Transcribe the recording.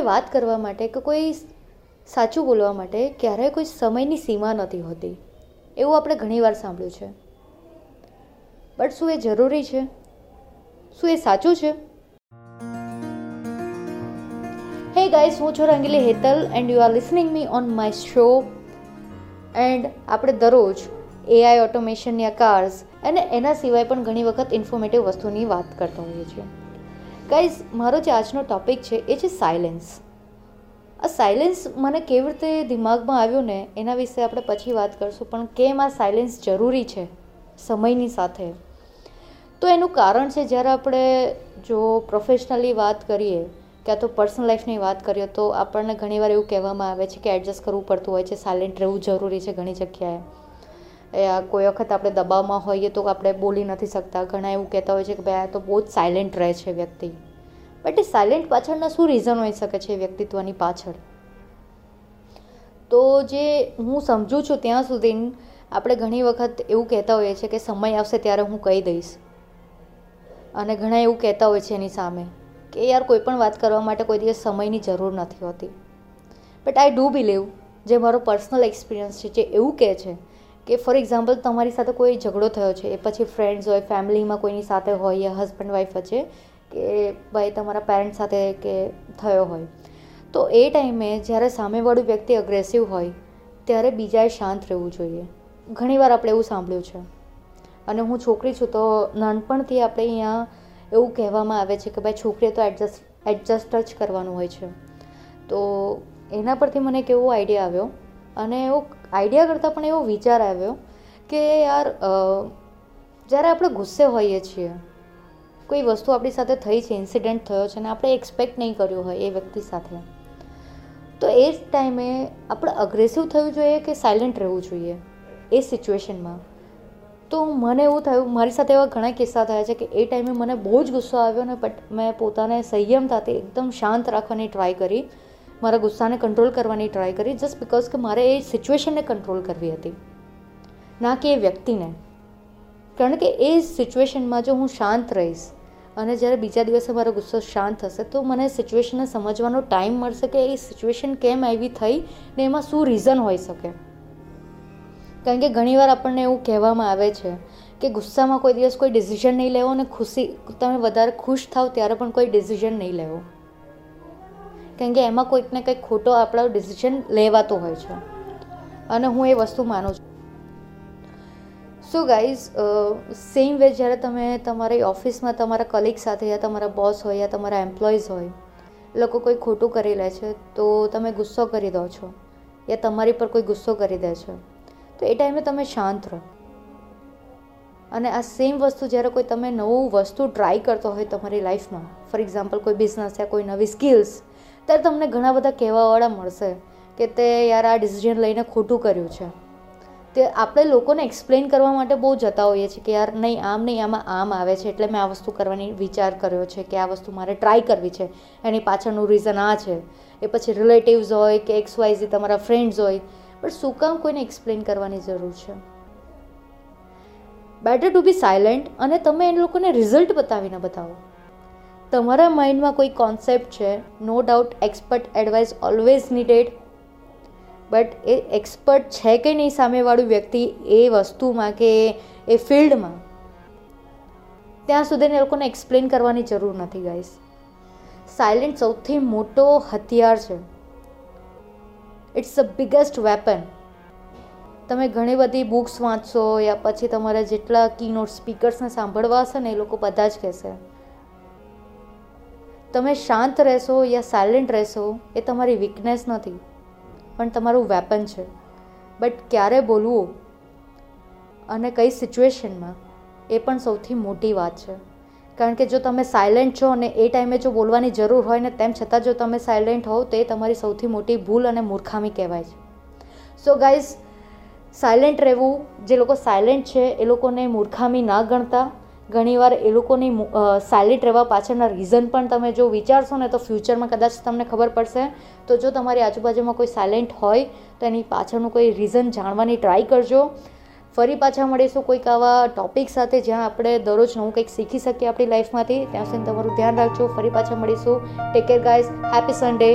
કોઈ વાત કરવા માટે કે કોઈ સાચું બોલવા માટે ક્યારેય કોઈ સમયની સીમા નથી હોતી. એવું આપણે ઘણીવાર સાંભળ્યું છે. બટ શું એ જરૂરી છે? શું એ સાચું છે? હે ગાઈસ હું છું Rangili Hetal and you are listening me on my show and આપણે દરરોજ એઆઈ ઓટોમેશન યા કાર્સ અને એના સિવાય પણ ઘણી વખત ઇન્ફોર્મેટિવ વસ્તુની વાત કરતા હોઈએ છીએ. ગાઈઝ મારો જે આજનો ટોપિક છે, એ છે સાયલેન્સ આ સાયલેન્સ મને કેવી રીતે દિમાગમાં આવ્યું ને, એના વિશે આપણે પછી વાત કરશું, પણ કેમ આ સાયલેન્સ જરૂરી છે સમયની સાથે? તો એનું કારણ છે, જ્યારે આપણે જો પ્રોફેશનલી વાત કરીએ, ક્યાં તો પર્સનલ લાઈફની વાત કરીએ, તો આપણને ઘણીવાર એવું કહેવામાં આવે છે કે એડજસ્ટ કરવું પડતું હોય છે સાયલેન્ટ રહેવું જરૂરી છે ઘણી જગ્યાએ. કોઈ વખત આપણે દબાવમાં હોઈએ તો આપણે બોલી નથી શકતા. ઘણા એવું કહેતા હોય છે કે ભાઈ આ તો બહુ જ સાયલેન્ટ રહે છે વ્યક્તિ. બટ એ સાયલેન્ટ પાછળના શું રીઝન હોઈ શકે છે વ્યક્તિત્વની પાછળ? તો જે હું સમજું છું ત્યાં સુધી આપણે ઘણી વખત એવું કહેતા હોઈએ છીએ કે સમય આવશે ત્યારે હું કહી દઈશ. અને ઘણા એવું કહેતા હોય છે એની સામે કે યાર કોઈ પણ વાત કરવા માટે કોઈ દિવસ સમયની જરૂર નથી હોતી. બટ આઈ ડુ બિલીવ જે મારો પર્સનલ એક્સપિરિયન્સ છે, જે એવું કહે છે કે ફોર એક્ઝામ્પલ તમારી સાથે કોઈ ઝઘડો થયો છે, એ પછી ફ્રેન્ડ્સ હોય ફેમિલીમાં કોઈની સાથે હોય યા હસબન્ડ વાઈફ વચ્ચે કે ભાઈ તમારા પેરેન્ટ્સ સાથે કે થયો હોય. તો એ ટાઈમે જ્યારે સામેવાળું વ્યક્તિ અગ્રેસિવ હોય, ત્યારે બીજાએ શાંત રહેવું જોઈએ. ઘણીવાર આપણે એવું સાંભળ્યું છે. અને હું છોકરી છું તો નાનપણથી આપણે અહીંયા એવું કહેવામાં આવે છે કે ભાઈ છોકરીએ તો એડજસ્ટ એડજસ્ટ જ કરવાનું હોય છે. તો એના પરથી મને એક એવો આઈડિયા આવ્યો અને એવો આઈડિયા કરતાં પણ એવો વિચાર આવ્યો કે યાર જ્યારે આપણે ગુસ્સે હોઈએ છીએ, કોઈ વસ્તુ આપણી સાથે થઈ છે ઇન્સિડન્ટ થયો છે અને આપણે એક્સપેક્ટ નહીં કર્યું હોય એ વ્યક્તિ સાથે, તો એ જ ટાઈમે આપણે અગ્રેસિવ થવું જોઈએ કે સાયલેન્ટ રહેવું જોઈએ એ સિચ્યુએશનમાં તો મને એવું થયું, મારી સાથે એવા ઘણા કિસ્સા થયા છે કે એ ટાઈમે મને બહુ જ ગુસ્સો આવ્યો ને બટ મેં પોતાને સંયમતાથી એકદમ શાંત રાખવાની ટ્રાય કરી મારા ગુસ્સાને કંટ્રોલ કરવાની ટ્રાય કરી જસ્ટ બિકોઝ કે મારે એ સિચ્યુએશનને કંટ્રોલ કરવી હતી. ના કે એ વ્યક્તિને. કારણ કે એ સિચ્યુએશનમાં જો હું શાંત રહીશ અને જ્યારે બીજા દિવસે મારો ગુસ્સો શાંત થશે તો મને સિચ્યુએશનને સમજવાનો ટાઈમ મળશે કે એ સિચ્યુએશન કેમ આવી થઈ ને એમાં શું રીઝન હોઈ શકે. કારણ કે ઘણીવાર આપણને એવું કહેવામાં આવે છે કે ગુસ્સામાં કોઈ દિવસ કોઈ ડિસિઝન નહીં લેવો અને ખુશી, તમે વધારે ખુશ થાવ ત્યારે પણ કોઈ ડિસિઝન નહીં લેવો. કારણ કે એમાં કોઈક ને કંઈક ખોટો આપણો ડિસિઝન લેવાતો હોય છે. અને હું એ વસ્તુ માનું છું. સો ગાઈઝ સેમ વે જ્યારે તમે તમારી ઓફિસમાં તમારા કલીગ સાથે યા તમારા બોસ હોય યા તમારા એમ્પ્લોઈઝ હોય, લોકો કોઈ ખોટું કરી લે છે, તો તમે ગુસ્સો કરી દો છો. યા તમારી પર કોઈ ગુસ્સો કરી દે છે. તો એ ટાઈમે તમે શાંત રહો. અને આ સેમ વસ્તુ જ્યારે કોઈ તમે નવું વસ્તુ ટ્રાય કરતો હોય તમારી લાઈફમાં ફોર એક્ઝામ્પલ કોઈ બિઝનેસ યા કોઈ નવી સ્કિલ્સ ત્યારે તમને ઘણા બધા કહેવાવાળા મળશે કે તે યાર આ ડિસિઝન લઈને ખોટું કર્યું છે. તે આપણે લોકોને એક્સપ્લેન કરવા માટે બહુ જતા હોઈએ છીએ કે યાર નહીં, આમ નહીં, આમાં આમ આવે છે. એટલે મેં આ વસ્તુ કરવાની વિચાર કર્યો છે કે આ વસ્તુ મારે ટ્રાય કરવી છે. એની પાછળનું રીઝન આ છે. એ પછી રિલેટિવ્સ હોય કે એક્સ વાયઝી તમારા ફ્રેન્ડ્સ હોય. પણ શું કામ કોઈને એક્સપ્લેન કરવાની જરૂર છે? બેટર ટુ બી સાયલેન્ટ અને તમે એ લોકોને રિઝલ્ટ બતાવીને બતાવો. તમારા માઇન્ડમાં કોઈ કોન્સેપ્ટ છે no doubt expert advice always needed but A expert છે કે નહીં સામેવાળું વ્યક્તિ એ વસ્તુમાં કે એ ફિલ્ડમાં ત્યાં સુધીને એ લોકોને એક્સપ્લેન કરવાની જરૂર નથી ગાઈસ સાયલેન્ટ સૌથી મોટો હથિયાર છે. ઇટ્સ ધ બિગેસ્ટ વેપન તમે ઘણી બધી બુક્સ વાંચશો, યા પછી તમારા જેટલા કીનોટ સ્પીકર્સને સાંભળવા હશે ને એ લોકો બધા જ કહેશે. તમે શાંત રહેશો યા સાયલેન્ટ રહેશો એ તમારી વીકનેસ નથી, પણ તમારું વેપન છે. બટ ક્યારે બોલવું અને કઈ સિચ્યુએશનમાં એ પણ સૌથી મોટી વાત છે. કારણ કે જો તમે સાયલેન્ટ છો અને એ ટાઈમે જો બોલવાની જરૂર હોય ને તેમ છતાં જો તમે સાયલેન્ટ હોવ તો એ તમારી સૌથી મોટી ભૂલ અને મૂર્ખામી કહેવાય છે. સો ગાઈઝ સાયલેન્ટ રહેવું, જે લોકો સાયલેન્ટ છે એ લોકોને મૂર્ખામી ના ગણતા ઘણીવાર એ લોકોની સાઇલેન્ટ રહેવા પાછળના રીઝન પણ તમે જો વિચારશો ને તો ફ્યુચરમાં કદાચ તમને ખબર પડશે. તો જો તમારી આજુબાજુમાં કોઈ સાયલેન્ટ હોય, તો એની પાછળનું કોઈ રીઝન જાણવાની ટ્રાય કરજો. ફરી પાછા મળીશું કોઈક આવા ટોપિક સાથે જ્યાં આપણે દરરોજ નવું કંઈક શીખી શકીએ આપણી લાઈફમાંથી ત્યાં સુધી તમારું ધ્યાન રાખજો. ફરી પાછા મળીશું. Take care guys happy Sunday